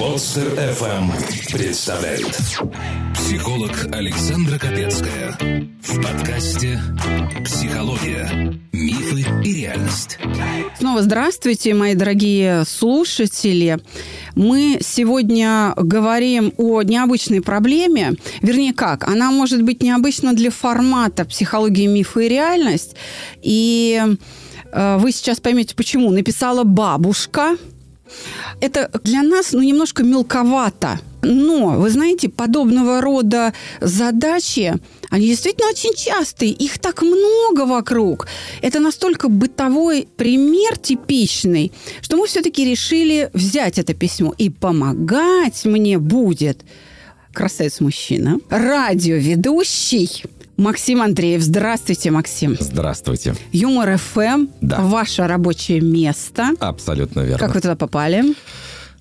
Подстер FM представляет Психолог Александра Капецкая В подкасте «Психология. Мифы и реальность» Снова здравствуйте, мои дорогие слушатели. Мы сегодня говорим о необычной проблеме. Вернее, как? Она может быть необычна для формата «Психология, мифы и реальность». И э, вы сейчас поймете, почему. Написала бабушка – это для нас, ну, немножко мелковато. Но, вы знаете, подобного рода задачи, они действительно очень частые. Их так много вокруг. Это настолько бытовой пример типичный, что мы все-таки решили взять это письмо. И помогать мне будет красавец-мужчина, радиоведущий, Максим Андреев. Здравствуйте, Максим. Здравствуйте. Юмор ФМ. Да. Ваше рабочее место. Абсолютно верно. Как вы туда попали?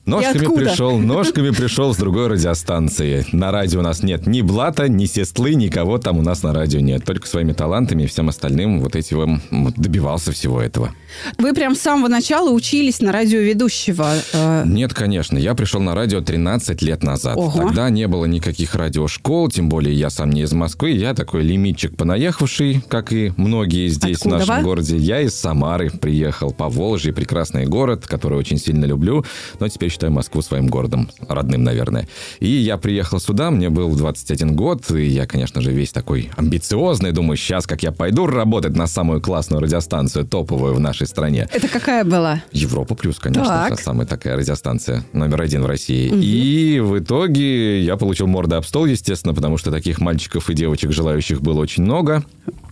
Ножками пришел, ножками пришел с другой радиостанции. На радио у нас нет ни Блата, ни Сестлы, никого там у нас на радио нет. Только своими талантами и всем остальным вот этим вот добивался всего этого. Вы прям с самого начала учились на радиоведущего? Э? Нет, конечно. Я пришел на радио 13 лет назад. Ого. Тогда не было никаких радиошкол, тем более я сам не из Москвы. Я такой лимитчик понаехавший, как и многие здесь Откуда в нашем вы? городе. Я из Самары приехал по Волжье, прекрасный город, который очень сильно люблю, но теперь считаю Москву своим городом, родным, наверное. И я приехал сюда, мне был 21 год, и я, конечно же, весь такой амбициозный, думаю, сейчас как я пойду работать на самую классную радиостанцию, топовую в нашей стране. Это какая была? Европа плюс, конечно, так. самая такая радиостанция номер один в России. Угу. И в итоге я получил морды об стол, естественно, потому что таких мальчиков и девочек желающих было очень много.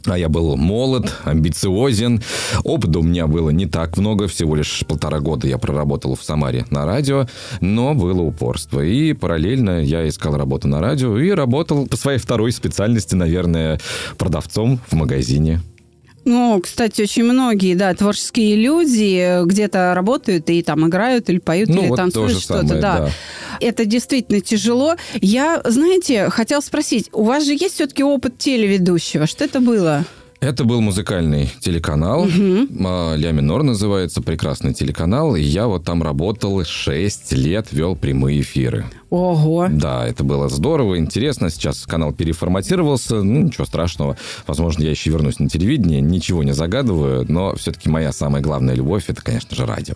А я был молод, амбициозен. Опыта у меня было не так много, всего лишь полтора года я проработал в Самаре на радио, но было упорство. И параллельно я искал работу на радио и работал по своей второй специальности, наверное, продавцом в магазине. Ну, кстати, очень многие, да, творческие люди где-то работают и там играют или поют, ну, или вот танцуют что-то. Да. да. Это действительно тяжело. Я, знаете, хотела спросить, у вас же есть все-таки опыт телеведущего. Что это было? Это был музыкальный телеканал. Угу. Ля минор называется. Прекрасный телеканал. И я вот там работал 6 лет, вел прямые эфиры. Ого. Да, это было здорово, интересно. Сейчас канал переформатировался. Ну, ничего страшного. Возможно, я еще вернусь на телевидение. Ничего не загадываю. Но все-таки моя самая главная любовь – это, конечно же, радио.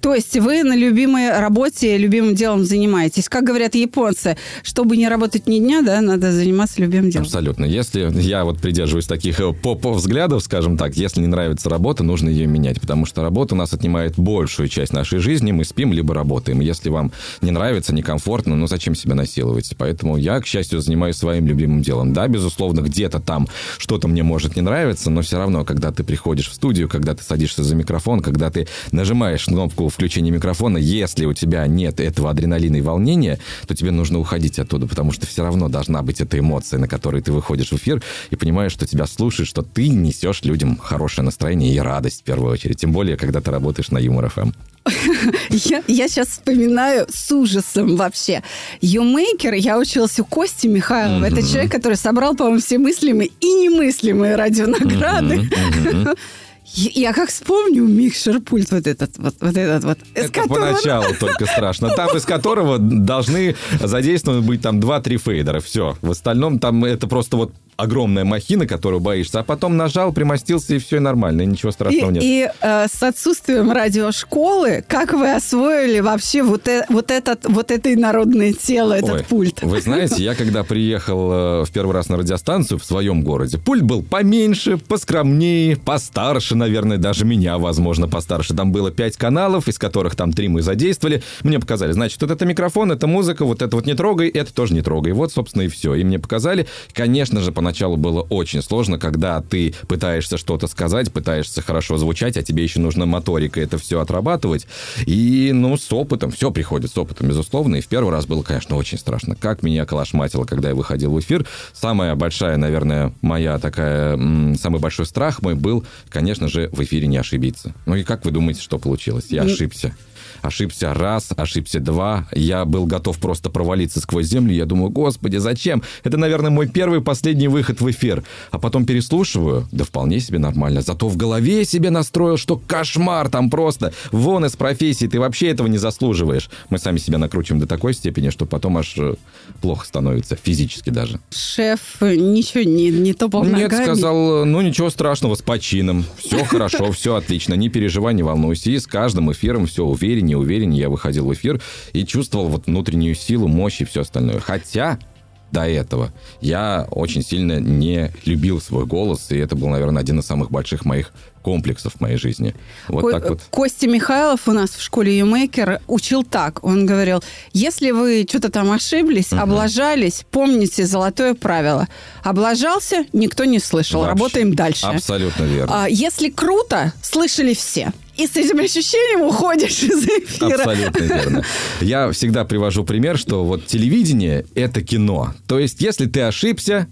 То есть вы на любимой работе, любимым делом занимаетесь. Как говорят японцы, чтобы не работать ни дня, да, надо заниматься любимым делом. Абсолютно. Если я вот придерживаюсь таких э, поп-взглядов, скажем так, если не нравится работа, нужно ее менять, потому что работа у нас отнимает большую часть нашей жизни, мы спим либо работаем. Если вам не нравится, некомфортно, ну зачем себя насиловать? Поэтому я, к счастью, занимаюсь своим любимым делом. Да, безусловно, где-то там что-то мне может не нравиться, но все равно, когда ты приходишь в студию, когда ты садишься за микрофон, когда ты нажимаешь кнопку кнопку включения микрофона, если у тебя нет этого адреналина и волнения, то тебе нужно уходить оттуда, потому что все равно должна быть эта эмоция, на которой ты выходишь в эфир и понимаешь, что тебя слушают, что ты несешь людям хорошее настроение и радость в первую очередь. Тем более, когда ты работаешь на Юмор ФМ. Я, я сейчас вспоминаю с ужасом вообще. Юмейкер, я училась у Кости Михайлова. Mm-hmm. Это человек, который собрал, по-моему, все мыслимые и немыслимые радионаграды. Mm-hmm. Mm-hmm. Я как вспомню микшер-пульт вот этот вот, вот этот вот. Это которого... поначалу только страшно. Там из которого должны задействованы быть там 2-3 фейдера. Все. В остальном там это просто вот огромная махина, которую боишься, а потом нажал, примостился, и все нормально, и ничего страшного и, нет. И э, с отсутствием радиошколы, как вы освоили вообще вот, э, вот, этот, вот это инородное тело, этот Ой, пульт? Вы знаете, я когда приехал э, в первый раз на радиостанцию в своем городе, пульт был поменьше, поскромнее, постарше, наверное, даже меня, возможно, постарше. Там было пять каналов, из которых там три мы задействовали. Мне показали, значит, вот это микрофон, это музыка, вот это вот не трогай, это тоже не трогай. Вот, собственно, и все. И мне показали. Конечно же, по поначалу было очень сложно, когда ты пытаешься что-то сказать, пытаешься хорошо звучать, а тебе еще нужно моторика это все отрабатывать. И, ну, с опытом, все приходит с опытом, безусловно. И в первый раз было, конечно, очень страшно. Как меня калашматило, когда я выходил в эфир. Самая большая, наверное, моя такая, самый большой страх мой был, конечно же, в эфире не ошибиться. Ну и как вы думаете, что получилось? Я ошибся. Ошибся раз, ошибся два. Я был готов просто провалиться сквозь землю. Я думаю, господи, зачем? Это, наверное, мой первый последний выход в эфир. А потом переслушиваю, да вполне себе нормально. Зато в голове себе настроил, что кошмар там просто. Вон из профессии, ты вообще этого не заслуживаешь. Мы сами себя накручиваем до такой степени, что потом аж э, плохо становится, физически даже. Шеф ничего не, не топал Нет, ногами? сказал, ну ничего страшного, с почином. Все хорошо, все отлично, не переживай, не волнуйся. И с каждым эфиром все увереннее, увереннее я выходил в эфир и чувствовал вот внутреннюю силу, мощь и все остальное. Хотя до этого я очень сильно не любил свой голос, и это был, наверное, один из самых больших моих комплексов в моей жизни. Вот Ко- так вот. Костя Михайлов у нас в школе Юмейкер учил так. Он говорил, если вы что-то там ошиблись, облажались, помните золотое правило. Облажался, никто не слышал. Вообще. Работаем дальше. Абсолютно верно. А, если круто, слышали все. И с этим ощущением уходишь из эфира. Абсолютно верно. Я всегда привожу пример, что вот телевидение – это кино. То есть, если ты ошибся,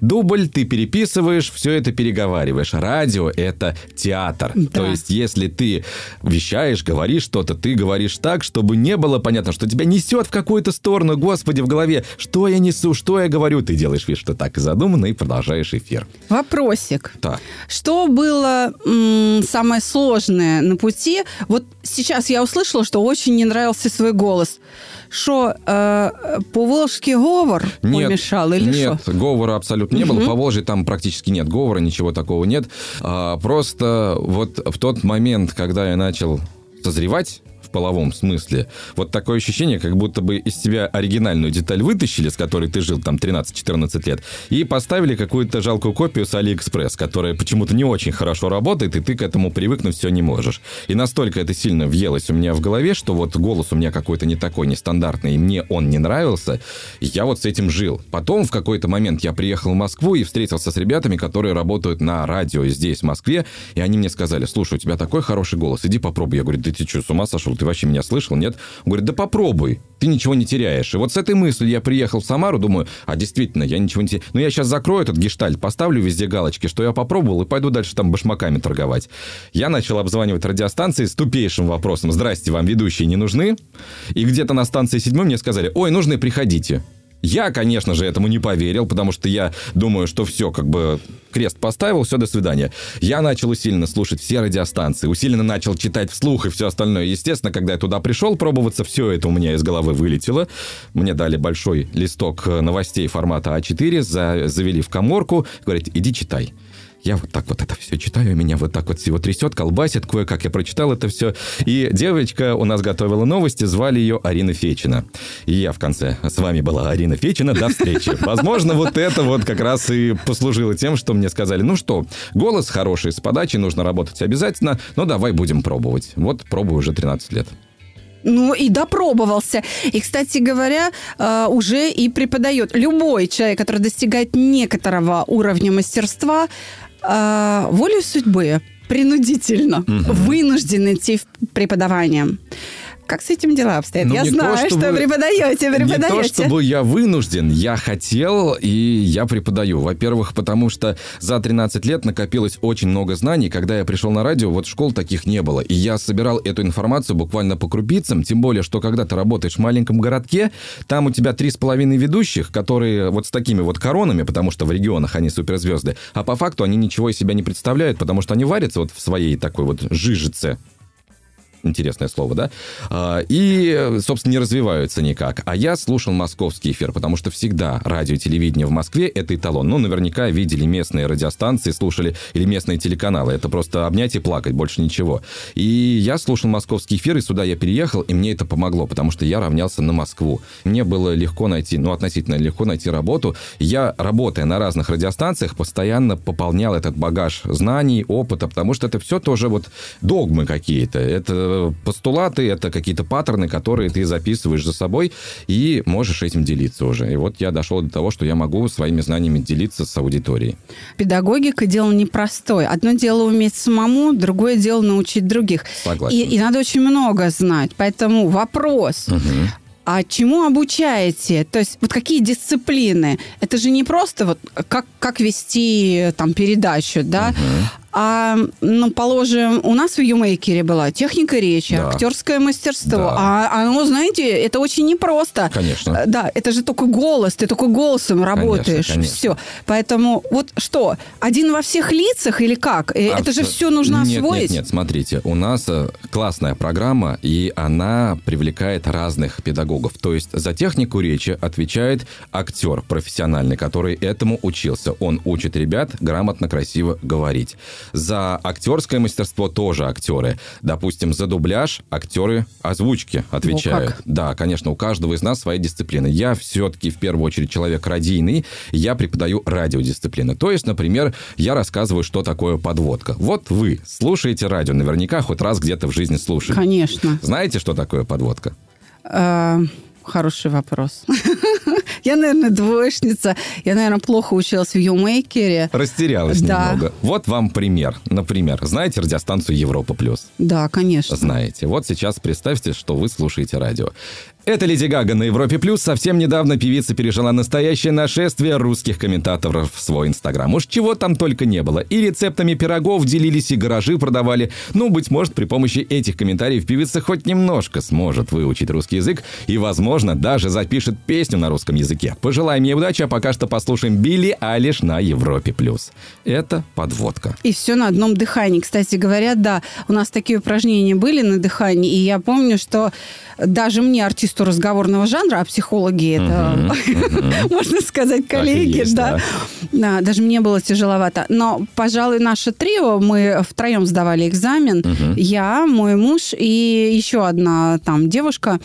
Дубль ты переписываешь, все это переговариваешь. Радио – это театр. Да. То есть, если ты вещаешь, говоришь что-то, ты говоришь так, чтобы не было понятно, что тебя несет в какую-то сторону, господи, в голове. Что я несу, что я говорю? Ты делаешь вид, что так и задумано, и продолжаешь эфир. Вопросик. Так. Что было самое сложное на пути? Вот сейчас я услышала, что очень не нравился свой голос. Что, э, по-волжски говор помешал или нет, что? говора абсолютно не было. По Волжье там практически нет говора, ничего такого нет. А, просто вот в тот момент, когда я начал созревать половом смысле, вот такое ощущение, как будто бы из тебя оригинальную деталь вытащили, с которой ты жил там 13-14 лет, и поставили какую-то жалкую копию с Алиэкспресс, которая почему-то не очень хорошо работает, и ты к этому привыкнуть все не можешь. И настолько это сильно въелось у меня в голове, что вот голос у меня какой-то не такой, нестандартный, и мне он не нравился, я вот с этим жил. Потом в какой-то момент я приехал в Москву и встретился с ребятами, которые работают на радио здесь, в Москве, и они мне сказали, слушай, у тебя такой хороший голос, иди попробуй. Я говорю, да ты что, с ума сошел? Ты вообще меня слышал? Нет? Он говорит, да попробуй, ты ничего не теряешь. И вот с этой мыслью я приехал в Самару, думаю, а действительно, я ничего не теряю. Ну, я сейчас закрою этот гештальт, поставлю везде галочки, что я попробовал, и пойду дальше там башмаками торговать. Я начал обзванивать радиостанции с тупейшим вопросом. Здрасте, вам ведущие не нужны? И где-то на станции седьмой мне сказали, ой, нужны, приходите. Я, конечно же, этому не поверил, потому что я думаю, что все, как бы крест поставил, все, до свидания. Я начал усиленно слушать все радиостанции, усиленно начал читать вслух и все остальное. Естественно, когда я туда пришел пробоваться, все это у меня из головы вылетело. Мне дали большой листок новостей формата А4, за- завели в коморку, говорят, иди читай. Я вот так вот это все читаю, меня вот так вот всего трясет, колбасит, кое-как я прочитал это все. И девочка у нас готовила новости, звали ее Арина Фечина. И я в конце. С вами была Арина Фечина, до встречи. Возможно, вот это вот как раз и послужило тем, что мне сказали, ну что, голос хороший, с подачей нужно работать обязательно, но давай будем пробовать. Вот пробую уже 13 лет. Ну и допробовался. И, кстати говоря, э, уже и преподает. Любой человек, который достигает некоторого уровня мастерства, э, волей судьбы принудительно вынужден идти в преподавание. Как с этим дела обстоят? Ну, я не то, знаю, что чтобы- преподаете, преподаете. Не то, чтобы я вынужден, я хотел, и я преподаю. Во-первых, потому что за 13 лет накопилось очень много знаний. Когда я пришел на радио, вот школ таких не было. И я собирал эту информацию буквально по крупицам, тем более, что когда ты работаешь в маленьком городке, там у тебя три с половиной ведущих, которые вот с такими вот коронами, потому что в регионах они суперзвезды, а по факту они ничего из себя не представляют, потому что они варятся вот в своей такой вот жижице, интересное слово, да, А, и, собственно, не развиваются никак. А я слушал московский эфир, потому что всегда радио и телевидение в Москве – это эталон. Ну, наверняка видели местные радиостанции, слушали, или местные телеканалы. Это просто обнять и плакать, больше ничего. И я слушал московский эфир, и сюда я переехал, и мне это помогло, потому что я равнялся на Москву. Мне было легко найти, ну, относительно легко найти работу. Я, работая на разных радиостанциях, постоянно пополнял этот багаж знаний, опыта, потому что это все тоже вот догмы какие-то. Это постулаты, это какие-то паттерны, которые ты записываешь за собой и можешь этим делиться уже. И вот я дошел до того, что я могу своими знаниями делиться с аудиторией. Педагогика – дело непростое. Одно дело уметь самому, другое дело научить других. Согласен. И, и надо очень много знать. Поэтому вопрос. А чему обучаете? То есть вот какие дисциплины? Это же не просто вот как, как вести там передачу, да? А, ну, положим, у нас в Юмейкере была техника речи, Да. актерское мастерство. Да. А оно, знаете, это очень непросто. Конечно. Э, Да, это же только голос, ты только голосом работаешь. конечно. Все. Поэтому вот что, один во всех лицах или как? Э, Это же все нужно нет, освоить? Нет, нет, смотрите, у нас э, классная программа, и она привлекает разных педагогов. То есть за технику речи отвечает актер профессиональный, который этому учился. Он учит ребят грамотно, красиво говорить. За актерское мастерство тоже актеры. Допустим, за дубляж актеры озвучки отвечают. как. Да, конечно, у каждого из нас своя дисциплина. Я все-таки в первую очередь человек радийный, я преподаю радиодисциплины. То есть, например, я рассказываю, что такое подводка. Вот вы слушаете радио, наверняка хоть раз где-то в жизни слушали. Конечно. Знаете, что такое подводка? Хороший вопрос. Я, наверное, двоечница. Я, наверное, плохо училась в Юмейкере. Растерялась Да. немного. Вот вам пример. Например, знаете радиостанцию Европа плюс? Да, конечно. Знаете. Вот сейчас представьте, что вы слушаете радио. Это Леди Гага на Европе Плюс. Совсем недавно певица пережила настоящее нашествие русских комментаторов в свой инстаграм. Уж чего там только не было. И рецептами пирогов делились, и гаражи продавали. Ну, быть может, при помощи этих комментариев певица хоть немножко сможет выучить русский язык и, возможно, даже запишет песню на русском языке. Пожелаем ей удачи, а пока что послушаем Билли Алиш на Европе Плюс. Это подводка. И все на одном дыхании. Кстати говоря, да, у нас такие упражнения были на дыхании, и я помню, что даже мне, артисту разговорного жанра, а психологи это, можно сказать, коллеги. Да, даже мне было тяжеловато. Но, пожалуй, наше трио, мы втроем сдавали экзамен. Я, мой муж и еще одна там девушка.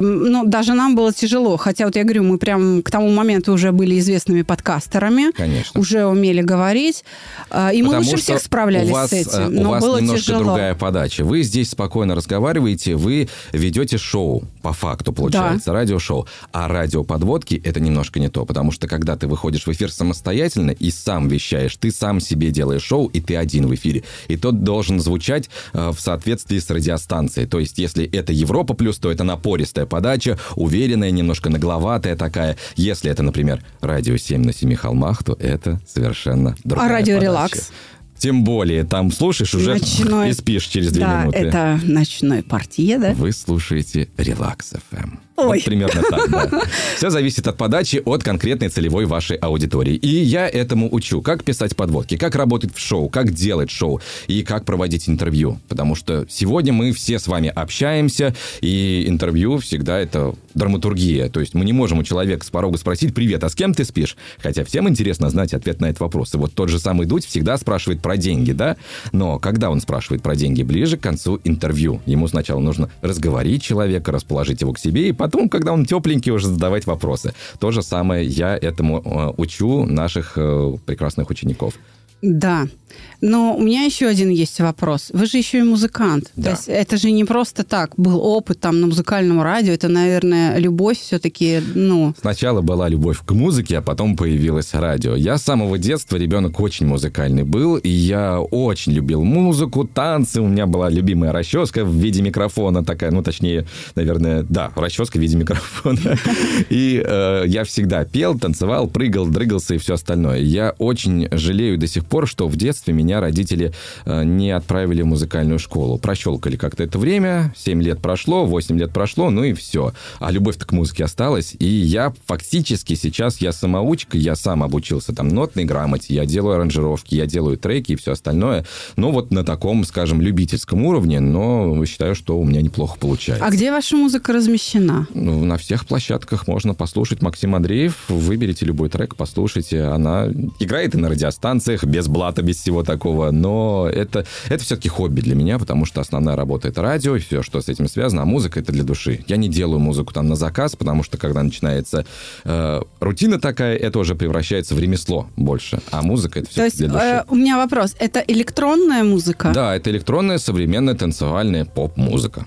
Ну, даже нам было тяжело. Хотя, вот я говорю, мы прям к тому моменту уже были известными подкастерами. Конечно. Уже умели говорить. А, И мы Потому лучше всех справлялись вас, с этим. э, Но у вас было немножко тяжело. другая подача. Вы здесь спокойно разговариваете, вы ведете шоу, по факту получается, радиошоу. А радиоподводки это немножко не то, потому что когда ты выходишь в эфир самостоятельно и сам вещаешь, ты сам себе делаешь шоу, и ты один в эфире. И тот должен звучать э, в соответствии с радиостанцией. То есть, если это Европа плюс, то это напористая подача, уверенная, немножко нагловатая такая. Если это, например, радио 7 на семи холмах, то это совершенно другая А радио подача. «Релакс»? Тем более, там слушаешь уже Ночной. и спишь через две да, минуты. это ночной партия, да? Вы слушаете Релакс FM. Ой. Вот примерно так, да. Все зависит от подачи, от конкретной целевой вашей аудитории. И я этому учу. Как писать подводки, как работать в шоу, как делать шоу и как проводить интервью. Потому что сегодня мы все с вами общаемся, и интервью всегда это драматургия. То есть мы не можем у человека с порога спросить «Привет, а с кем ты спишь?» Хотя всем интересно знать ответ на этот вопрос. И вот тот же самый Дудь всегда спрашивает про деньги, да? Но когда он спрашивает про деньги? Ближе к концу интервью. Ему сначала нужно разговорить человека, расположить его к себе, и потом, когда он тепленький, уже задавать вопросы. То же самое я этому э, учу наших э, прекрасных учеников. Да. Но у меня еще один есть вопрос. Вы же еще и музыкант. Да. То есть это же не просто так. Был опыт там на музыкальном радио. Это, наверное, любовь все-таки, ну... Сначала была любовь к музыке, а потом появилось радио. Я с самого детства ребенок очень музыкальный был, и я очень любил музыку, танцы. У меня была любимая расческа в виде микрофона такая, ну, точнее, наверное, да, расческа в виде микрофона. И э, я всегда пел, танцевал, прыгал, дрыгался и все остальное. Я очень жалею до сих пор, что в детстве меня родители э, не отправили в музыкальную школу. Прощелкали как-то это время, 7 лет прошло, 8 лет прошло, ну и все. А любовь-то к музыке осталась, и я фактически сейчас, я самоучка, я сам обучился там нотной грамоте, я делаю аранжировки, я делаю треки и все остальное. Ну вот на таком, скажем, любительском уровне, но считаю, что у меня неплохо получается. А где ваша музыка размещена? Ну, на всех площадках можно послушать Максим Андреев. Выберите любой трек, послушайте. Она играет и на радиостанциях, без блата, без всего такого. Но это, это все-таки хобби для меня, потому что основная работа это радио, и все, что с этим связано. А музыка это для души. Я не делаю музыку там на заказ, потому что когда начинается э, рутина такая, это уже превращается в ремесло больше. А музыка это То все есть для души. э, у меня вопрос. Это электронная музыка? Да, это электронная, современная, танцевальная поп-музыка.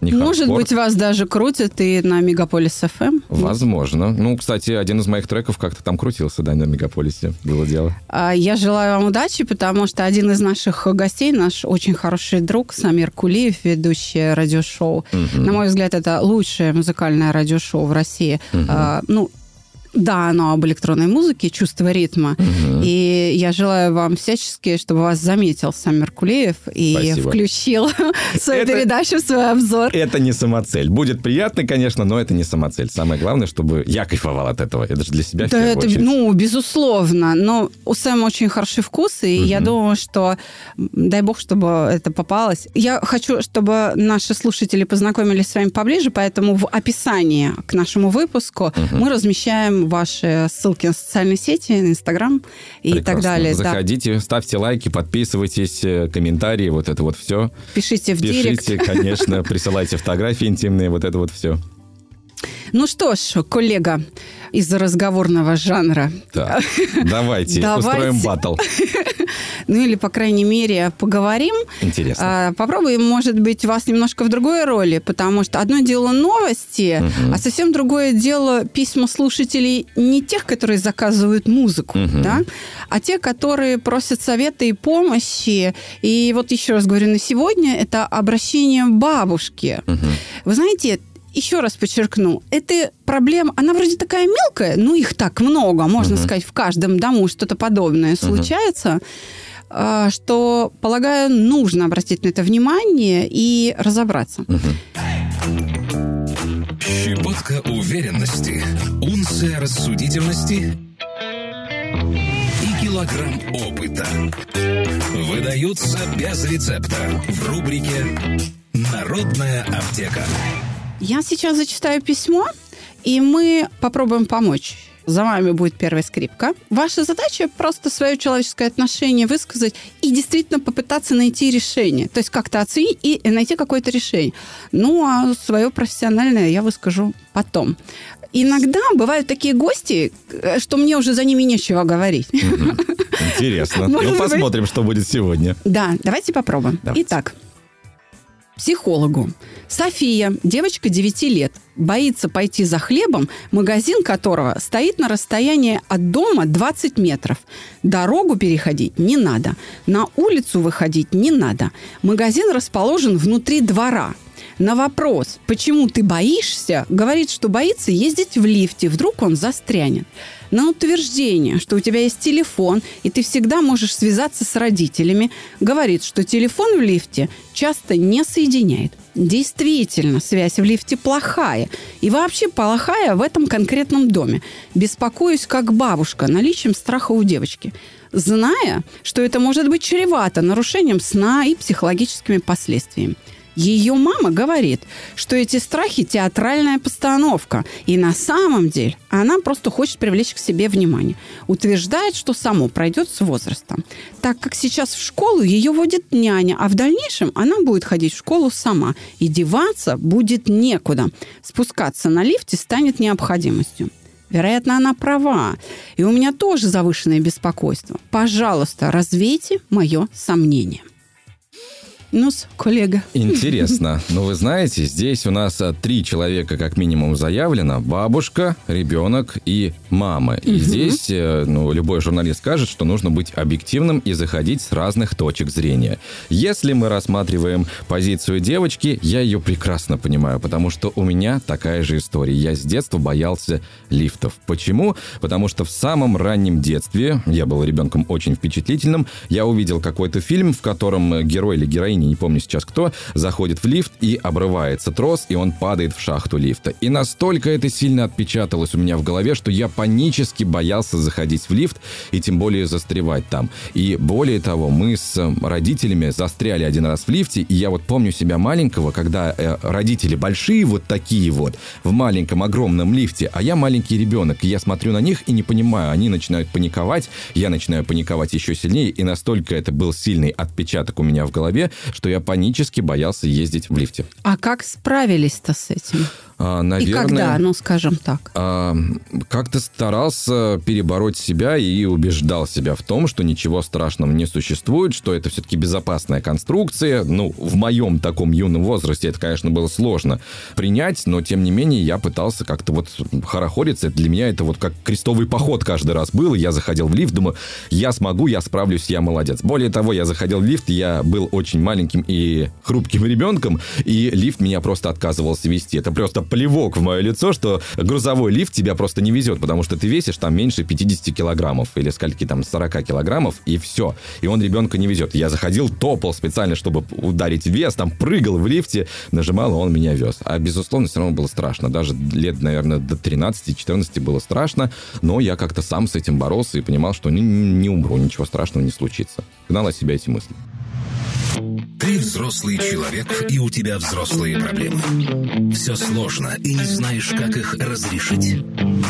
Не Может быть, вас даже крутят и на Мегаполис Эм? ФМ? Возможно. Ну, кстати, один из моих треков как-то там крутился, да, на Мегаполисе было дело. А, Я желаю вам удачи, потому что один из наших гостей, наш очень хороший друг Самир Кулиев, ведущий радиошоу. На мой взгляд, это лучшее музыкальное радиошоу в России. А, Ну, Да, оно об электронной музыке, чувство ритма. Угу. И я желаю вам всячески, чтобы вас заметил сам Меркулеев и Спасибо. включил свою это, передачу, свой обзор. Это не самоцель. Будет приятно, конечно, но это не самоцель. Самое главное, чтобы я кайфовал от этого. Это же для себя Да, это, очередь. ну, безусловно. Но у Сэма очень хороший вкус, и угу. я думаю, что дай бог, чтобы это попалось. Я хочу, чтобы наши слушатели познакомились с вами поближе, поэтому в описании к нашему выпуску угу. мы размещаем ваши ссылки на социальные сети, на Инстаграм и Прекрасно. так далее. Заходите, да. ставьте лайки, подписывайтесь, э, комментарии, вот это вот все. Пишите в Пишите, директ. Пишите, конечно, присылайте фотографии интимные, вот это вот все. Ну что ж, коллега из разговорного жанра. Да. Давайте, Давайте устроим батл. ну или, по крайней мере, поговорим. Интересно. А, попробуем, может быть, вас немножко в другой роли, потому что одно дело новости, угу. а совсем другое дело письма слушателей не тех, которые заказывают музыку, угу. да, а те, которые просят совета и помощи. И вот еще раз говорю, на сегодня это обращение бабушки. Угу. Вы знаете, еще раз подчеркну, эта проблема, она вроде такая мелкая, ну их так много, можно угу. сказать, в каждом дому что-то подобное угу. случается, что, полагаю, нужно обратить на это внимание и разобраться. Угу. Щепотка уверенности, унция рассудительности и килограмм опыта выдаются без рецепта в рубрике «Народная аптека». Я сейчас зачитаю письмо, и мы попробуем помочь. За вами будет первая скрипка. Ваша задача просто свое человеческое отношение высказать и действительно попытаться найти решение. То есть как-то оценить и найти какое-то решение. Ну, а свое профессиональное я выскажу потом. Иногда бывают такие гости, что мне уже за ними нечего говорить. Интересно. Ну, посмотрим, что будет сегодня. Да, давайте попробуем. Итак, психологу. София, девочка 9 лет, боится пойти за хлебом, магазин которого стоит на расстоянии от дома 20 метров. Дорогу переходить не надо, на улицу выходить не надо. Магазин расположен внутри двора – на вопрос, почему ты боишься, говорит, что боится ездить в лифте, вдруг он застрянет. На утверждение, что у тебя есть телефон, и ты всегда можешь связаться с родителями, говорит, что телефон в лифте часто не соединяет. Действительно, связь в лифте плохая. И вообще плохая в этом конкретном доме. Беспокоюсь, как бабушка, наличием страха у девочки зная, что это может быть чревато нарушением сна и психологическими последствиями. Ее мама говорит, что эти страхи – театральная постановка. И на самом деле она просто хочет привлечь к себе внимание. Утверждает, что само пройдет с возрастом. Так как сейчас в школу ее водит няня, а в дальнейшем она будет ходить в школу сама. И деваться будет некуда. Спускаться на лифте станет необходимостью. Вероятно, она права. И у меня тоже завышенное беспокойство. Пожалуйста, развейте мое сомнение ну коллега. Интересно. Ну, вы знаете, здесь у нас а, три человека как минимум заявлено. Бабушка, ребенок и мама. И угу. здесь, э, ну, любой журналист скажет, что нужно быть объективным и заходить с разных точек зрения. Если мы рассматриваем позицию девочки, я ее прекрасно понимаю, потому что у меня такая же история. Я с детства боялся лифтов. Почему? Потому что в самом раннем детстве, я был ребенком очень впечатлительным, я увидел какой-то фильм, в котором герой или героиня не помню сейчас кто, заходит в лифт и обрывается трос, и он падает в шахту лифта. И настолько это сильно отпечаталось у меня в голове, что я панически боялся заходить в лифт и тем более застревать там. И более того, мы с родителями застряли один раз в лифте, и я вот помню себя маленького, когда э, родители большие вот такие вот, в маленьком огромном лифте, а я маленький ребенок, и я смотрю на них и не понимаю, они начинают паниковать, я начинаю паниковать еще сильнее, и настолько это был сильный отпечаток у меня в голове, что я панически боялся ездить в лифте. А как справились-то с этим? А, наверное, и когда, ну, скажем так? А, как-то старался перебороть себя и убеждал себя в том, что ничего страшного не существует, что это все-таки безопасная конструкция. Ну, в моем таком юном возрасте это, конечно, было сложно принять, но, тем не менее, я пытался как-то вот хорохориться. Для меня это вот как крестовый поход каждый раз был. Я заходил в лифт, думаю, я смогу, я справлюсь, я молодец. Более того, я заходил в лифт, я был очень маленьким и хрупким ребенком, и лифт меня просто отказывался вести. Это просто плевок в мое лицо, что грузовой лифт тебя просто не везет, потому что ты весишь там меньше 50 килограммов или скольки там 40 килограммов, и все. И он ребенка не везет. Я заходил, топал специально, чтобы ударить вес, там прыгал в лифте, нажимал, и он меня вез. А безусловно, все равно было страшно. Даже лет, наверное, до 13-14 было страшно, но я как-то сам с этим боролся и понимал, что не, не умру, ничего страшного не случится. Гнал от себя эти мысли. Ты взрослый человек, и у тебя взрослые проблемы. Все сложно, и не знаешь, как их разрешить.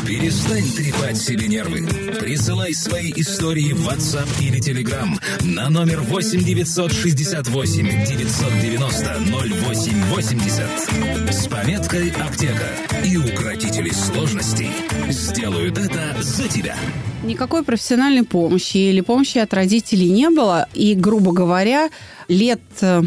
Перестань трепать себе нервы. Присылай свои истории в WhatsApp или Telegram на номер 8 968 990 0880 с пометкой «Аптека». И укротители сложностей сделают это за тебя. Никакой профессиональной помощи или помощи от родителей не было. И, грубо говоря, лет э,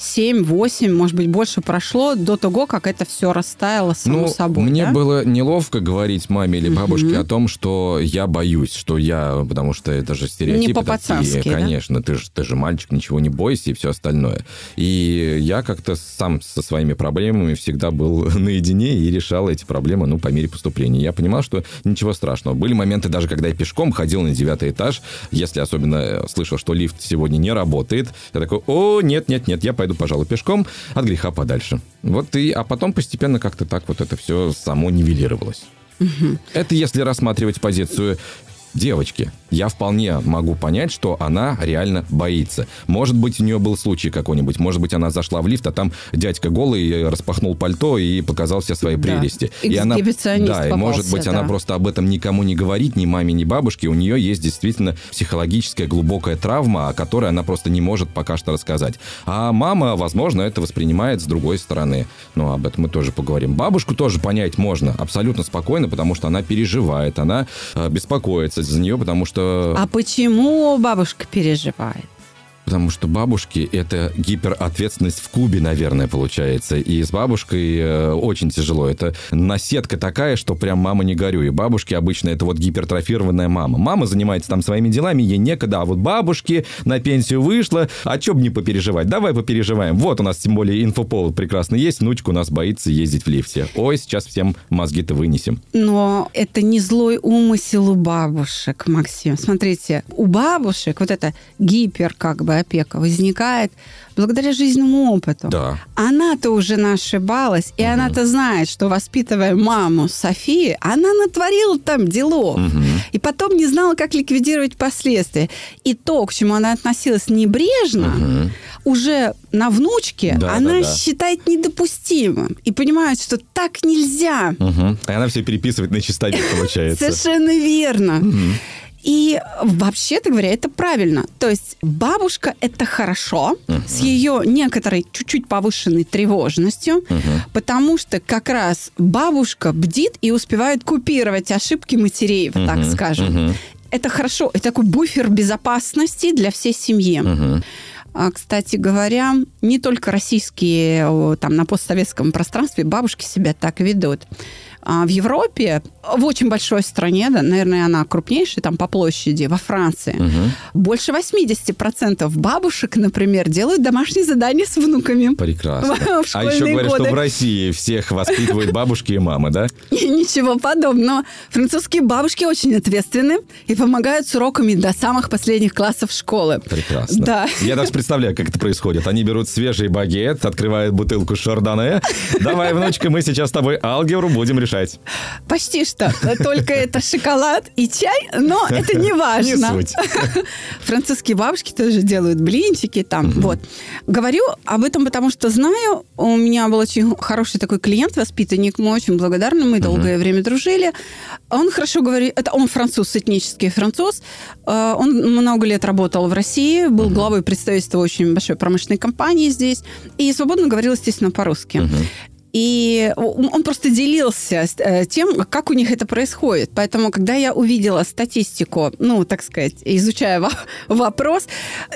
7-8, может быть, больше прошло до того, как это все растаяло само ну, собой. Мне да? было неловко говорить маме или бабушке Мгм. о том, что я боюсь, что я, потому что это же стереотипы Не по-пацански, такие, да? конечно, ты же ты же мальчик, ничего не бойся и все остальное. И я как-то сам со своими проблемами всегда был наедине и решал эти проблемы, ну, по мере поступления. Я понимал, что ничего страшного. Были моменты даже, когда я пешком ходил на девятый этаж, если особенно э, слышал, что лифт сегодня не работает, я такой, о, нет, нет, нет, я пойду, пожалуй, пешком от греха подальше. Вот и, а потом постепенно как-то так вот это все само нивелировалось. Это если рассматривать позицию девочки. Я вполне могу понять, что она реально боится. Может быть, у нее был случай какой-нибудь. Может быть, она зашла в лифт, а там дядька голый распахнул пальто и показал все свои Да. прелести. И она, да, и может быть, она да. просто об этом никому не говорит, ни маме, ни бабушке. У нее есть действительно психологическая глубокая травма, о которой она просто не может пока что рассказать. А мама, возможно, это воспринимает с другой стороны. Но об этом мы тоже поговорим. Бабушку тоже понять можно абсолютно спокойно, потому что она переживает, она э, беспокоится за нее, потому что А почему бабушка переживает? Потому что бабушки – это гиперответственность в кубе, наверное, получается. И с бабушкой э, очень тяжело. Это наседка такая, что прям мама не горю. И бабушки обычно это вот гипертрофированная мама. Мама занимается там своими делами, ей некогда. А вот бабушки на пенсию вышла, а чё бы не попереживать? Давай попереживаем. Вот у нас тем более инфоповод прекрасный есть. Внучка у нас боится ездить в лифте. Ой, сейчас всем мозги-то вынесем. Но это не злой умысел у бабушек, Максим. Смотрите, у бабушек вот эта гипер как бы опека возникает благодаря жизненному опыту. Да. Она-то уже нашибалась, и она-то знает, что воспитывая маму Софии, она натворила там делов. И потом не знала, как ликвидировать последствия. И то, к чему она относилась небрежно, уже на внучке Да, она да, да. считает недопустимым. И понимает, что так нельзя. Угу. И она все переписывает на чистовик, получается. Совершенно верно. И вообще-то говоря, это правильно. То есть бабушка это хорошо с ее некоторой чуть-чуть повышенной тревожностью, потому что как раз бабушка бдит и успевает купировать ошибки матерей, вот так скажем. Это хорошо, это такой буфер безопасности для всей семьи. А, Кстати говоря, не только российские там на постсоветском пространстве бабушки себя так ведут. А В Европе, в очень большой стране, да, наверное, она крупнейшая там по площади, во Франции, больше 80% бабушек, например, делают домашние задания с внуками. Прекрасно. В А школьные еще говорят, годы. что в России всех воспитывают бабушки и мамы, да? Ничего подобного. Французские бабушки очень ответственны и помогают с уроками до самых последних классов школы. Прекрасно. Да. Я даже представляю, как это происходит. Они берут свежий багет, открывают бутылку шардоне. Давай, внучка, мы сейчас с тобой алгебру будем решать. Почти что. Только это шоколад и чай, но это не важно. Не суть. Французские бабушки тоже делают блинчики там. Вот. Говорю об этом, потому что знаю, у меня был очень хороший такой клиент, воспитанник, мы очень благодарны, мы долгое время дружили. Он хорошо говорит, это он француз, этнический француз. Э, Он много лет работал в России, был главой представительства очень большой промышленной компании здесь и свободно говорил, естественно, по-русски. И он просто делился э, тем, как у них это происходит. Поэтому, когда я увидела статистику, ну, так сказать, изучая во- вопрос,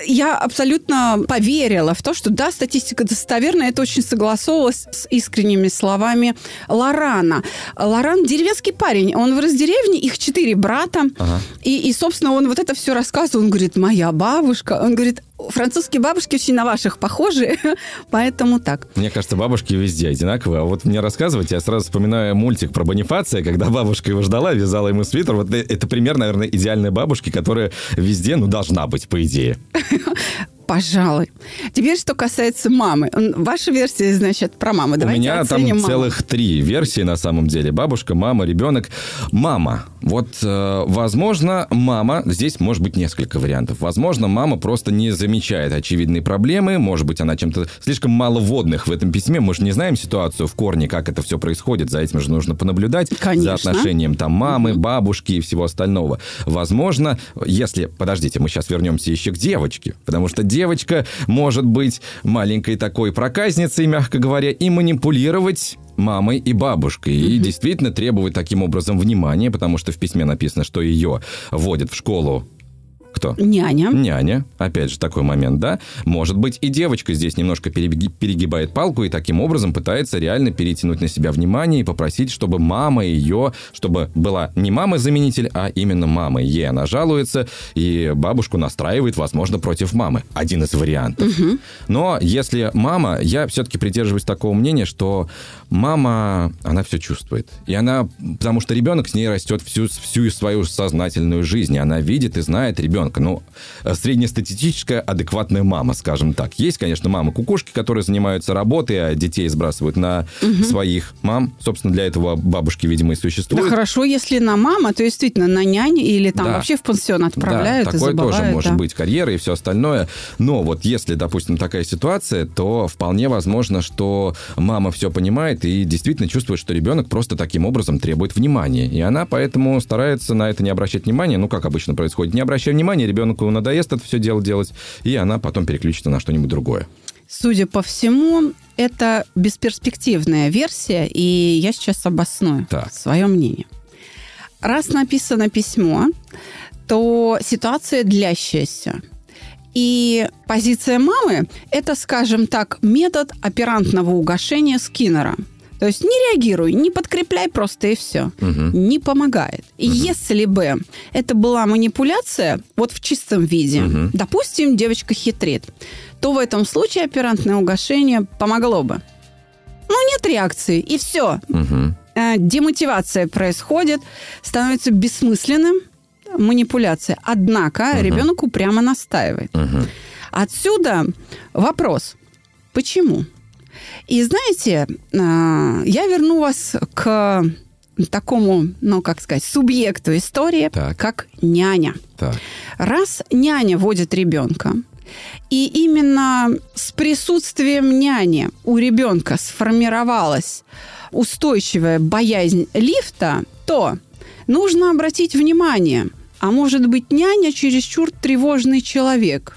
я абсолютно поверила в то, что да, статистика достоверная, это очень согласовывалось с искренними словами Лорана. Лоран деревенский парень, он вырос в деревне, их четыре брата, Ага. и, и, собственно, он вот это все рассказывал. Он говорит, моя бабушка, он говорит, французские бабушки очень на ваших похожи, поэтому так. Мне кажется, бабушки везде одинаковые. А вот мне рассказывать, я сразу вспоминаю мультик про Бонифация, когда бабушка его ждала, вязала ему свитер. Вот это пример, наверное, идеальной бабушки, которая везде, ну, должна быть, по идее. Пожалуй. Теперь, что касается мамы. Ваша версия, значит, про маму. Давайте У меня там маму. целых три версии на самом деле. Бабушка, мама, ребенок. Мама. Вот, э, возможно, мама... Здесь может быть несколько вариантов. Возможно, мама просто не замечает очевидные проблемы. Может быть, она чем-то... Слишком мало водных в этом письме. Мы же не знаем ситуацию в корне, как это все происходит. За этим же нужно понаблюдать. Конечно. За отношением там мамы, бабушки и всего остального. Возможно, если... Подождите, мы сейчас вернемся еще к девочке. Потому что девочка может быть маленькой такой проказницей, мягко говоря, и манипулировать мамой и бабушкой. И действительно требовать таким образом внимания, потому что в письме написано, что ее водят в школу кто? Няня. Няня. Опять же, такой момент, да? Может быть, и девочка здесь немножко перегибает палку и таким образом пытается реально перетянуть на себя внимание и попросить, чтобы мама ее, чтобы была не мама-заменитель, а именно мама. Ей она жалуется, и бабушку настраивает, возможно, против мамы. Один из вариантов. Угу. Но если мама, я все-таки придерживаюсь такого мнения, что мама, она все чувствует. И она, потому что ребенок с ней растет всю, всю свою сознательную жизнь, и она видит и знает ребенка ребенка. Ну, э, среднестатистическая адекватная мама, скажем так. Есть, конечно, мамы-кукушки, которые занимаются работой, а детей сбрасывают на угу. своих мам. Собственно, для этого бабушки, видимо, и существуют. Да хорошо, если на мама, то действительно на нянь или там да. вообще в пансион отправляют да, такое и забывают, тоже может да. быть, карьера и все остальное. Но вот если, допустим, такая ситуация, то вполне возможно, что мама все понимает и действительно чувствует, что ребенок просто таким образом требует внимания. И она поэтому старается на это не обращать внимания. Ну, как обычно происходит, не обращая внимания, внимание, ребенку надоест это все дело делать, и она потом переключится на что-нибудь другое. Судя по всему, это бесперспективная версия, и я сейчас обосную так. свое мнение. Раз написано письмо, то ситуация длящаяся. И позиция мамы – это, скажем так, метод оперантного угошения Скиннера – то есть не реагируй, не подкрепляй просто и все. Угу. Не помогает. И угу. если бы это была манипуляция, вот в чистом виде, угу. допустим, девочка хитрит, то в этом случае оперантное угошение помогло бы. Ну, нет реакции, и все. Угу. Демотивация происходит, становится бессмысленным манипуляция. Однако угу. ребенок упрямо настаивает. Угу. Отсюда вопрос, почему? И знаете, а, я верну вас к такому, ну, как сказать, субъекту истории, так. как няня. Так. Раз няня водит ребенка, и именно с присутствием няни у ребенка сформировалась устойчивая боязнь лифта, то нужно обратить внимание, а может быть няня чересчур тревожный человек.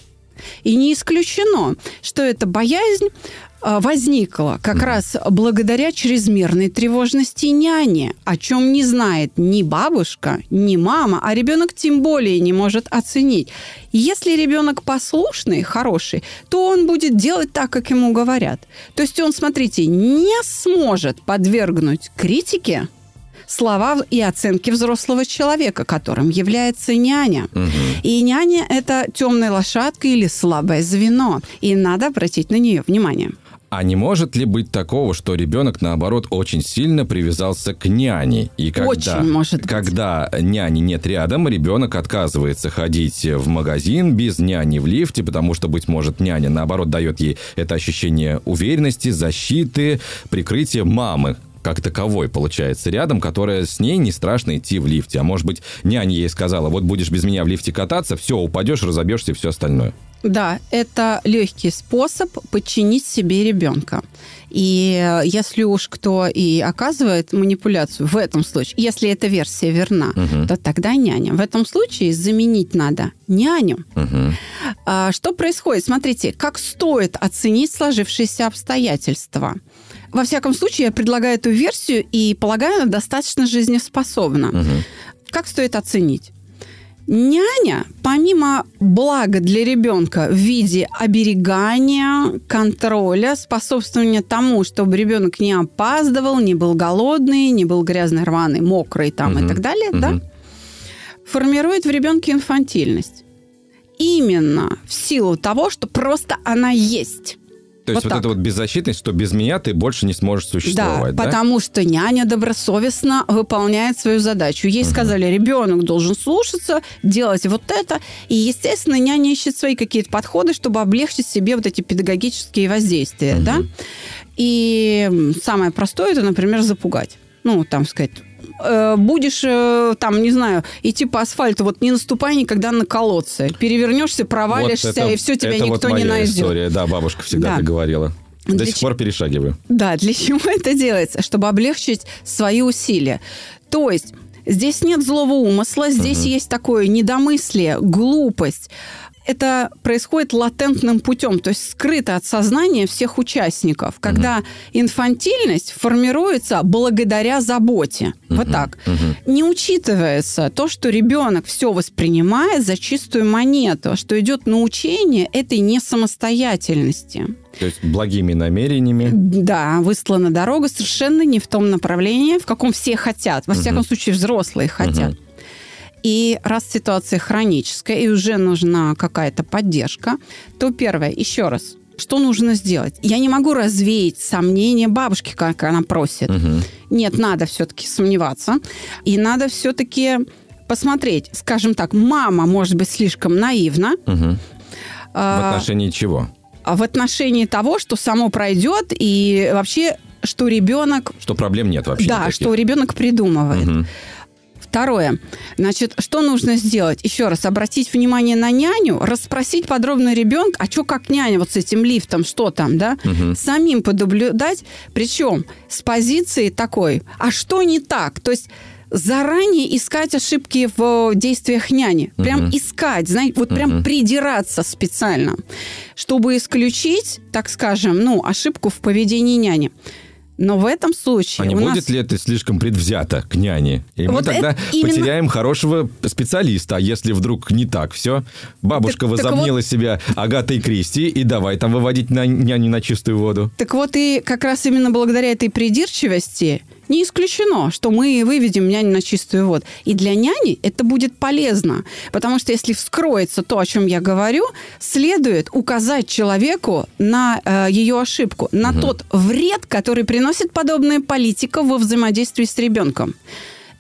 И не исключено, что эта боязнь а, возникла как mm. раз благодаря чрезмерной тревожности няни, о чем не знает ни бабушка, ни мама, а ребенок тем более не может оценить. Если ребенок послушный, хороший, то он будет делать так, как ему говорят. То есть он, смотрите, не сможет подвергнуть критике слова и оценки взрослого человека, которым является няня. Угу. И няня – это темная лошадка или слабое звено, и надо обратить на нее внимание. А не может ли быть такого, что ребенок, наоборот, очень сильно привязался к няне? И когда, очень может быть. Когда няни нет рядом, ребенок отказывается ходить в магазин без няни в лифте, потому что, быть может, няня, наоборот, дает ей это ощущение уверенности, защиты, прикрытия мамы, как таковой, получается, рядом, которая с ней не страшно идти в лифте. А может быть, няня ей сказала, вот будешь без меня в лифте кататься, все, упадешь, разобьешься и все остальное. Да, это легкий способ подчинить себе ребенка. И если уж кто и оказывает манипуляцию в этом случае, если эта версия верна, угу. то тогда няня. В этом случае заменить надо няню. Угу. А, что происходит? Смотрите, как стоит оценить сложившиеся обстоятельства. Во всяком случае, я предлагаю эту версию и полагаю, она достаточно жизнеспособна. Угу. Как стоит оценить? Няня, помимо блага для ребенка в виде оберегания, контроля, способствования тому, чтобы ребенок не опаздывал, не был голодный, не был грязный, рваный, мокрый там угу. и так далее, угу. да, формирует в ребенке инфантильность. именно в силу того, что просто она есть. То есть вот, вот эта вот беззащитность, что без меня ты больше не сможешь существовать, да? да? потому что няня добросовестно выполняет свою задачу. Ей угу. сказали, ребенок должен слушаться, делать вот это. И, естественно, няня ищет свои какие-то подходы, чтобы облегчить себе вот эти педагогические воздействия, угу. да? И самое простое, это, например, запугать. Ну, там сказать, э, будешь, э, там, не знаю, идти по асфальту, вот не наступай никогда на колодцы. Перевернешься, провалишься, вот это, и все, тебя это никто вот не найдет. история, да, бабушка всегда да. так говорила. До для сих пор перешагиваю. Да, для чего это делается? Чтобы облегчить свои усилия. То есть здесь нет злого умысла, здесь угу. есть такое недомыслие, глупость это происходит латентным путем, то есть скрыто от сознания всех участников, когда угу. инфантильность формируется благодаря заботе. Угу. Вот так. Угу. Не учитывается то, что ребенок все воспринимает за чистую монету, что идет научение этой несамостоятельности. То есть благими намерениями. Да, выслана дорога совершенно не в том направлении, в каком все хотят. Во угу. всяком случае, взрослые хотят. Угу. И раз ситуация хроническая, и уже нужна какая-то поддержка, то первое, еще раз, что нужно сделать? Я не могу развеять сомнения бабушки, как она просит. Угу. Нет, надо все-таки сомневаться. И надо все-таки посмотреть. Скажем так, мама может быть слишком наивна. Угу. А, в отношении чего? В отношении того, что само пройдет, и вообще, что ребенок... Что проблем нет вообще. Да, никаких. что ребенок придумывает. Угу. Второе. Значит, что нужно сделать? Еще раз, обратить внимание на няню, расспросить подробно ребенка, а что как няня вот с этим лифтом, что там, да? Угу. Самим подоблюдать, причем с позиции такой, а что не так? То есть заранее искать ошибки в действиях няни. Прям uh искать, знаете, вот прям uh придираться специально, чтобы исключить, так скажем, ну, ошибку в поведении няни. Но в этом случае... А не будет нас... ли это слишком предвзято к няне? И вот мы тогда именно... потеряем хорошего специалиста. А если вдруг не так все? Бабушка так, возомнила так вот... себя Агатой Кристи и давай там выводить на няню на чистую воду. Так вот и как раз именно благодаря этой придирчивости не исключено, что мы выведем няню на чистую воду. И для няни это будет полезно, потому что если вскроется то, о чем я говорю, следует указать человеку на э, ее ошибку, на угу. тот вред, который приносит подобная политика во взаимодействии с ребенком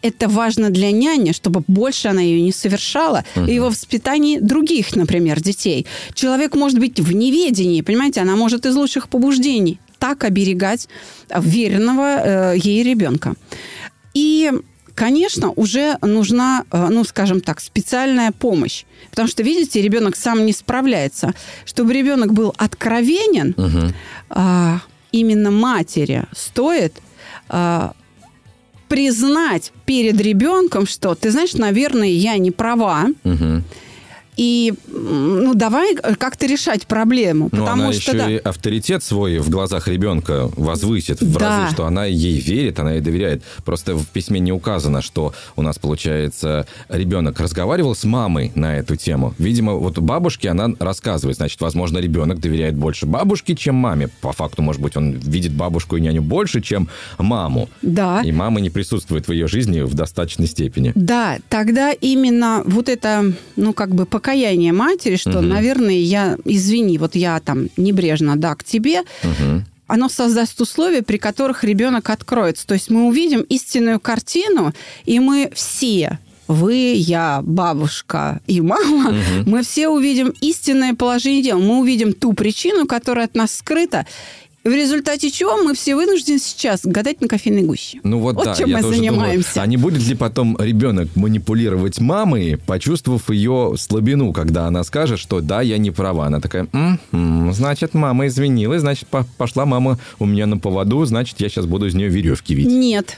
это важно для няни, чтобы больше она ее не совершала, uh-huh. и во воспитании других, например, детей. Человек может быть в неведении, понимаете, она может из лучших побуждений так оберегать веренного э, ей ребенка. И конечно, уже нужна, э, ну, скажем так, специальная помощь. Потому что, видите, ребенок сам не справляется. Чтобы ребенок был откровенен, угу. именно матери стоит а, признать перед ребенком, что, ты знаешь, наверное, я не права. Угу и ну давай как-то решать проблему. Ну, потому она что, еще да. и авторитет свой в глазах ребенка возвысит в да. разы, что она ей верит, она ей доверяет. Просто в письме не указано, что у нас, получается, ребенок разговаривал с мамой на эту тему. Видимо, вот бабушке она рассказывает. Значит, возможно, ребенок доверяет больше бабушке, чем маме. По факту, может быть, он видит бабушку и няню больше, чем маму. Да. И мама не присутствует в ее жизни в достаточной степени. Да, тогда именно вот это, ну, как бы показатель покаяние матери, что, угу. наверное, я, извини, вот я там небрежно, да, к тебе, угу оно создаст условия, при которых ребенок откроется. То есть мы увидим истинную картину, и мы все вы, я, бабушка и мама, угу. мы все увидим истинное положение дел. Мы увидим ту причину, которая от нас скрыта, в результате чего мы все вынуждены сейчас гадать на кофейной гуще. Ну вот, вот да, чем мы занимаемся. Думаю, а не будет ли потом ребенок манипулировать мамой, почувствовав ее слабину, когда она скажет, что да, я не права. Она такая, м-м, значит, мама извинилась, значит, пошла мама у меня на поводу, значит, я сейчас буду из нее веревки видеть. Нет.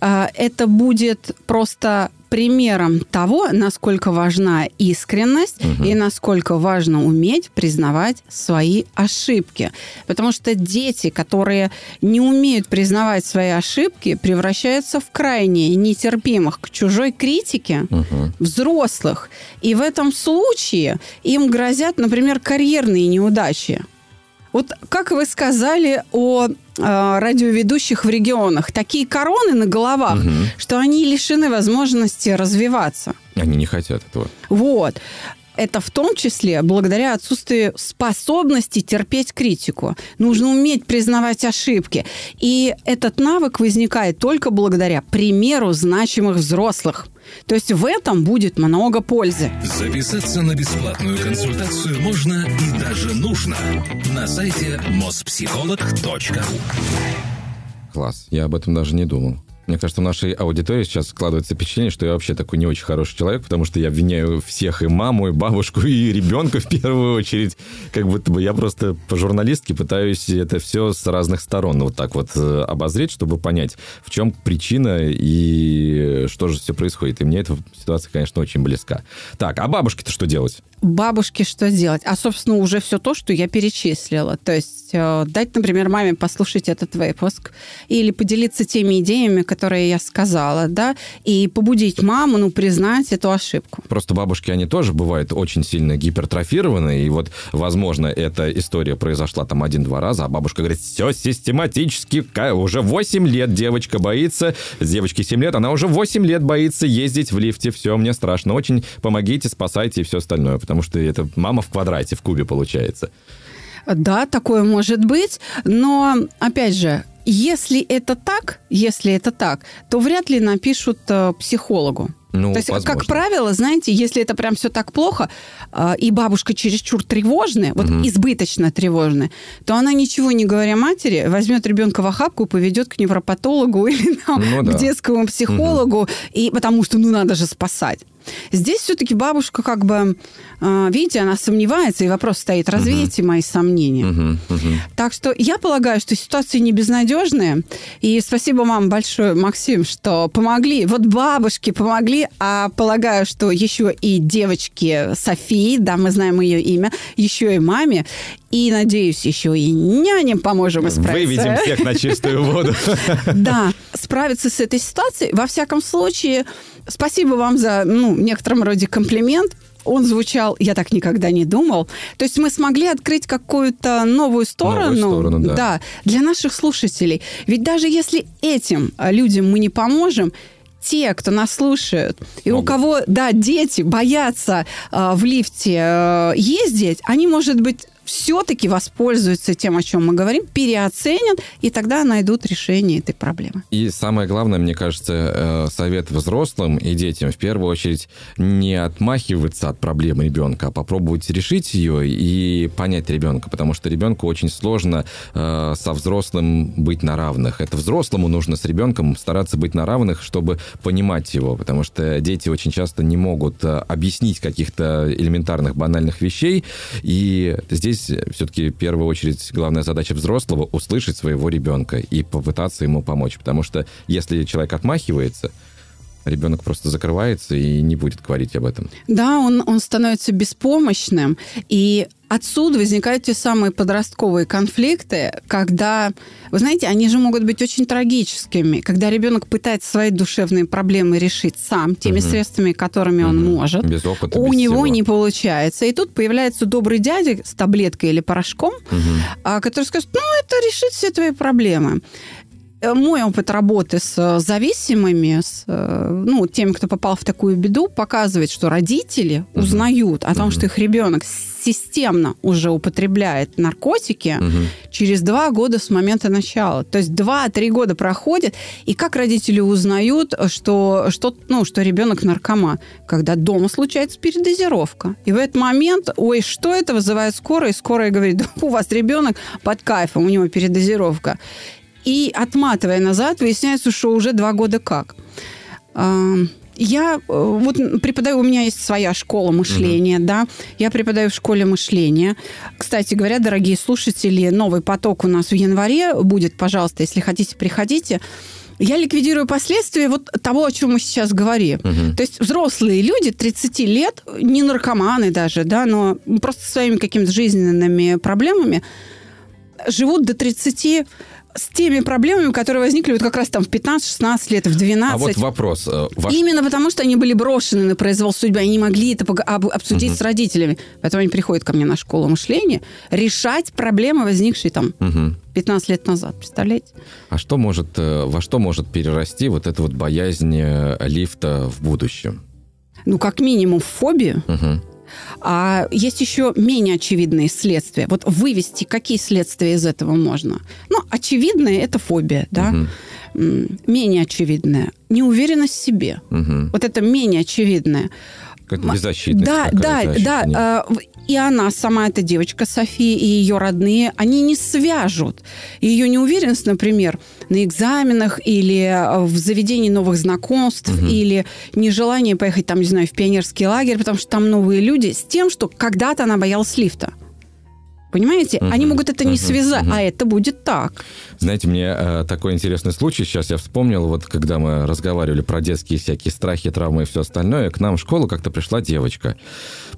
А, это будет просто примером того, насколько важна искренность угу. и насколько важно уметь признавать свои ошибки. Потому что дети, которые не умеют признавать свои ошибки, превращаются в крайне нетерпимых к чужой критике угу. взрослых. И в этом случае им грозят, например, карьерные неудачи. Вот как вы сказали о э, радиоведущих в регионах, такие короны на головах, угу. что они лишены возможности развиваться. Они не хотят этого. Вот. Это в том числе благодаря отсутствию способности терпеть критику. Нужно уметь признавать ошибки. И этот навык возникает только благодаря примеру значимых взрослых. То есть в этом будет много пользы. Записаться на бесплатную консультацию можно и даже нужно на сайте mospsycholog.ru Класс. Я об этом даже не думал. Мне кажется, в нашей аудитории сейчас складывается впечатление, что я вообще такой не очень хороший человек, потому что я обвиняю всех, и маму, и бабушку, и ребенка в первую очередь. Как будто бы я просто по журналистке пытаюсь это все с разных сторон вот так вот э, обозреть, чтобы понять, в чем причина и что же все происходит. И мне эта ситуация, конечно, очень близка. Так, а бабушке-то что делать? бабушке что делать? А, собственно, уже все то, что я перечислила. То есть э, дать, например, маме послушать этот выпуск или поделиться теми идеями, которые я сказала, да, и побудить маму, ну, признать эту ошибку. Просто бабушки, они тоже бывают очень сильно гипертрофированы, и вот, возможно, эта история произошла там один-два раза, а бабушка говорит, все систематически, уже 8 лет девочка боится, девочке 7 лет, она уже 8 лет боится ездить в лифте, все, мне страшно, очень помогите, спасайте и все остальное, потому что это мама в квадрате, в кубе получается. Да, такое может быть, но, опять же, если это так, если это так, то вряд ли напишут э, психологу. Ну, То есть, возможно. как правило, знаете, если это прям все так плохо, э, и бабушка чересчур тревожная, вот Мгм. избыточно тревожная, то она, ничего не говоря матери, возьмет ребенка в охапку и поведет к невропатологу или там, Ну да. к детскому психологу, и потому что, ну, надо же спасать. Здесь все-таки бабушка как бы, э, видите, она сомневается, и вопрос стоит, развейте мои сомнения. Мгм, мгм. Так что я полагаю, что ситуация не безнадежная. И спасибо вам большое, Максим, что помогли. Вот бабушки помогли, а полагаю, что еще и девочке Софии, да, мы знаем ее имя, еще и маме. И, надеюсь, еще и няням поможем исправиться. Выведем всех на чистую воду. Да, справиться с этой ситуацией. Во всяком случае, спасибо вам за, ну, в некотором роде комплимент. Он звучал, я так никогда не думал. То есть мы смогли открыть какую-то новую сторону, сторону, да. для наших слушателей. Ведь даже если этим а, людям мы не поможем, те, кто нас слушают, и у Могут. кого, да, дети боятся а, в лифте а, ездить, они, может быть, все-таки воспользуются тем, о чем мы говорим, переоценят, и тогда найдут решение этой проблемы. И самое главное, мне кажется, э, совет взрослым и детям в первую очередь не отмахиваться от проблемы ребенка, а попробовать решить ее и понять ребенка, потому что ребенку очень сложно э, со взрослым быть на равных. Это взрослому нужно с ребенком стараться быть на равных, чтобы понимать его, потому что дети очень часто не могут э, объяснить каких-то элементарных банальных вещей, и здесь все-таки в первую очередь главная задача взрослого услышать своего ребенка и попытаться ему помочь. Потому что если человек отмахивается, ребенок просто закрывается и не будет говорить об этом. Да, он, он становится беспомощным, и отсюда возникают те самые подростковые конфликты, когда, вы знаете, они же могут быть очень трагическими, когда ребенок пытается свои душевные проблемы решить сам теми Мгм. средствами, которыми он Мгм. может. Без опыта, У без него всего. не получается. И тут появляется добрый дядя с таблеткой или порошком, а, который скажет, ну, это решит все твои проблемы. Э, Мой опыт работы с э, зависимыми, с, э, ну, теми, кто попал в такую беду, показывает, что родители Мгм. узнают о том, Мгм. что их ребенок системно уже употребляет наркотики Мгм. через два года с момента начала. То есть два-три года проходит, и как родители узнают, что, что, ну, что ребенок наркоман? Когда дома случается передозировка. И в этот момент, ой, что это вызывает скорая? И скорая говорит, «Да у вас ребенок под кайфом, у него передозировка. И отматывая назад, выясняется, что уже два года как. А, Я э, вот преподаю, у меня есть своя школа мышления, да, я преподаю в школе мышления. Кстати говоря, дорогие слушатели, новый поток у нас в январе будет, пожалуйста, если хотите, приходите. Я ликвидирую последствия вот того, о чем мы сейчас говорим. Мгм. То есть взрослые люди 30 лет, не наркоманы даже, да, но просто своими какими-то жизненными проблемами живут до 30 с теми проблемами, которые возникли вот как раз там в 15-16 лет, в 12. А вот вопрос. э, ваш- Именно потому, что они были брошены на произвол судьбы, они не могли это об- обсудить Мгм. с родителями. Поэтому они приходят ко мне на школу мышления решать проблемы, возникшие там Мгм. 15 лет назад. Представляете? А что может, э, во что может перерасти вот эта вот боязнь э, лифта в будущем? Ну, как минимум, в фобию. Мгм. А есть еще менее очевидные следствия. Вот вывести, какие следствия из этого можно. Ну, очевидное – это фобия, да. Угу. Менее очевидное – неуверенность в себе. Угу. Вот это менее очевидное. Как беззащитность. Да, да, да. И она, сама эта девочка София и ее родные, они не свяжут ее неуверенность, например, на экзаменах или э, в заведении новых знакомств, угу. или нежелание поехать там, не знаю, в пионерский лагерь, потому что там новые люди, с тем, что когда-то она боялась лифта. Понимаете? Uh-huh, Они могут это не uh-huh, связать, uh-huh. а это будет так. Знаете, мне э, такой интересный случай сейчас я вспомнил, вот когда мы разговаривали про детские всякие страхи, травмы и все остальное, к нам в школу как-то пришла девочка.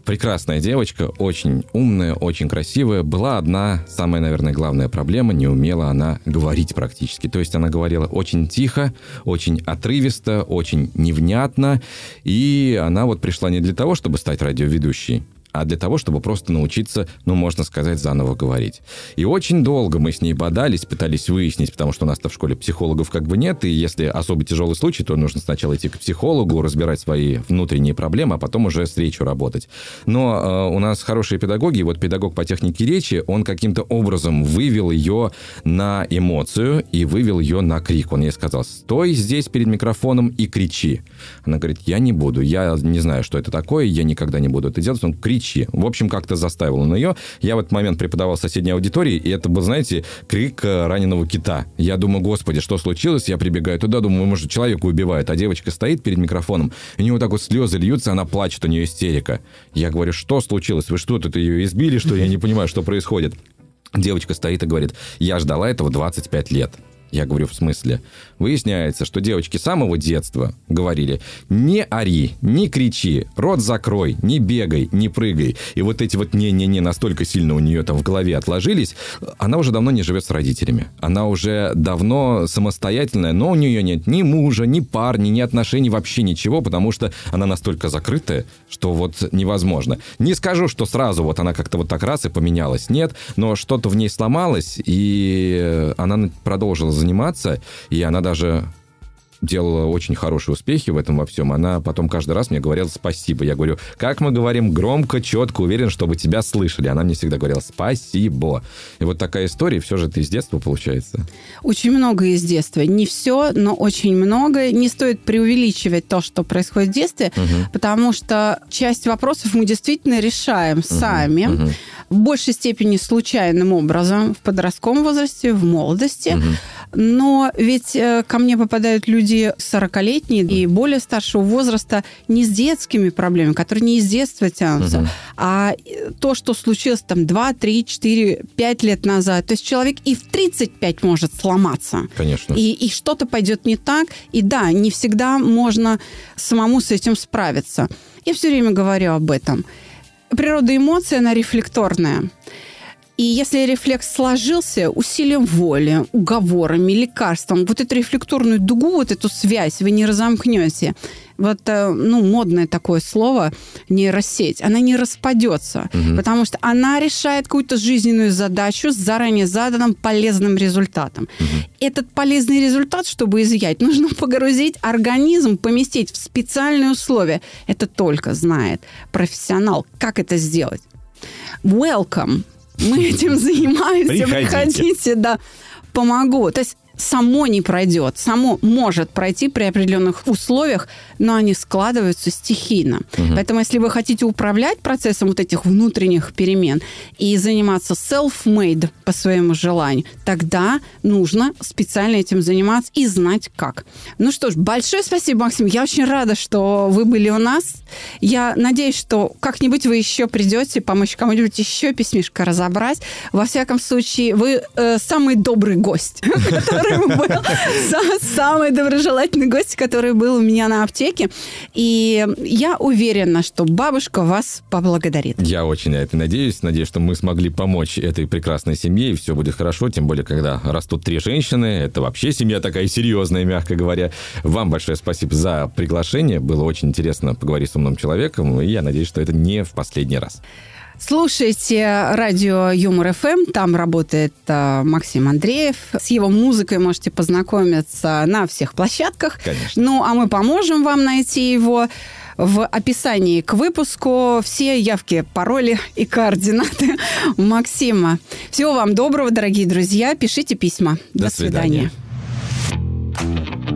Прекрасная девочка, очень умная, очень красивая. Была одна, самая, наверное, главная проблема, не умела она говорить практически. То есть она говорила очень тихо, очень отрывисто, очень невнятно, и она вот пришла не для того, чтобы стать радиоведущей, а для того, чтобы просто научиться, ну, можно сказать, заново говорить. И очень долго мы с ней бодались, пытались выяснить, потому что у нас-то в школе психологов как бы нет, и если особо тяжелый случай, то нужно сначала идти к психологу, разбирать свои внутренние проблемы, а потом уже с речью работать. Но э, у нас хорошие педагоги, и вот педагог по технике речи, он каким-то образом вывел ее на эмоцию и вывел ее на крик. Он ей сказал, стой здесь перед микрофоном и кричи. Она говорит, я не буду, я не знаю, что это такое, я никогда не буду это делать. Он кричит кричи. В общем, как-то заставил он ее. Я в этот момент преподавал в соседней аудитории, и это был, знаете, крик э, раненого кита. Я думаю, господи, что случилось? Я прибегаю туда, думаю, может, человека убивают. А девочка стоит перед микрофоном, и у нее вот так вот слезы льются, она плачет, у нее истерика. Я говорю, что случилось? Вы что, тут ее избили, что я не понимаю, что происходит? Девочка стоит и говорит, я ждала этого 25 лет. Я говорю, в смысле? Выясняется, что девочки с самого детства говорили, не ори, не кричи, рот закрой, не бегай, не прыгай. И вот эти вот не-не-не настолько сильно у нее там в голове отложились, она уже давно не живет с родителями. Она уже давно самостоятельная, но у нее нет ни мужа, ни парня, ни отношений, вообще ничего, потому что она настолько закрытая, что вот невозможно. Не скажу, что сразу вот она как-то вот так раз и поменялась, нет, но что-то в ней сломалось, и она продолжила заниматься, и она даже делала очень хорошие успехи в этом во всем, она потом каждый раз мне говорила спасибо. Я говорю, как мы говорим громко, четко, уверен, чтобы тебя слышали. Она мне всегда говорила спасибо. И вот такая история, все же это из детства получается. Очень много из детства. Не все, но очень много. Не стоит преувеличивать то, что происходит в детстве, угу. потому что часть вопросов мы действительно решаем угу. сами. Угу. В большей степени случайным образом в подростковом возрасте, в молодости. Угу. Но ведь э, ко мне попадают люди люди 40-летние и более старшего возраста не с детскими проблемами, которые не из детства тянутся, угу. а то, что случилось там 2, 3, 4, 5 лет назад. То есть человек и в 35 может сломаться. Конечно. И, и что-то пойдет не так. И да, не всегда можно самому с этим справиться. Я все время говорю об этом. Природа эмоций, она рефлекторная. И если рефлекс сложился усилием воли, уговорами, лекарством, вот эту рефлекторную дугу, вот эту связь вы не разомкнете. Вот, э, ну, модное такое слово, нейросеть, она не распадется, угу. потому что она решает какую-то жизненную задачу с заранее заданным полезным результатом. Угу. Этот полезный результат, чтобы изъять, нужно погрузить организм, поместить в специальные условия. Это только знает профессионал. Как это сделать? Welcome мы этим занимаемся, приходите, да, помогу. То есть само не пройдет, само может пройти при определенных условиях, но они складываются стихийно. Угу. Поэтому, если вы хотите управлять процессом вот этих внутренних перемен и заниматься self-made по своему желанию, тогда нужно специально этим заниматься и знать как. Ну что ж, большое спасибо, Максим. Я очень рада, что вы были у нас. Я надеюсь, что как-нибудь вы еще придете помочь кому-нибудь еще письмишко разобрать. Во всяком случае, вы э, самый добрый гость, который был самый доброжелательный гость, который был у меня на аптеке. И я уверена, что бабушка вас поблагодарит. Я очень на это надеюсь. Надеюсь, что мы смогли помочь этой прекрасной семье, и все будет хорошо. Тем более, когда растут три женщины. Это вообще семья такая серьезная, мягко говоря. Вам большое спасибо за приглашение. Было очень интересно поговорить с умным человеком. И я надеюсь, что это не в последний раз. Слушайте радио Юмор ФМ. Там работает э, Максим Андреев. С его музыкой можете познакомиться на всех площадках. Конечно. Ну, а мы поможем вам найти его. в описании к выпуску все явки, пароли и координаты Максима. Всего вам доброго, дорогие друзья. Пишите письма. До, До свидания. Каждый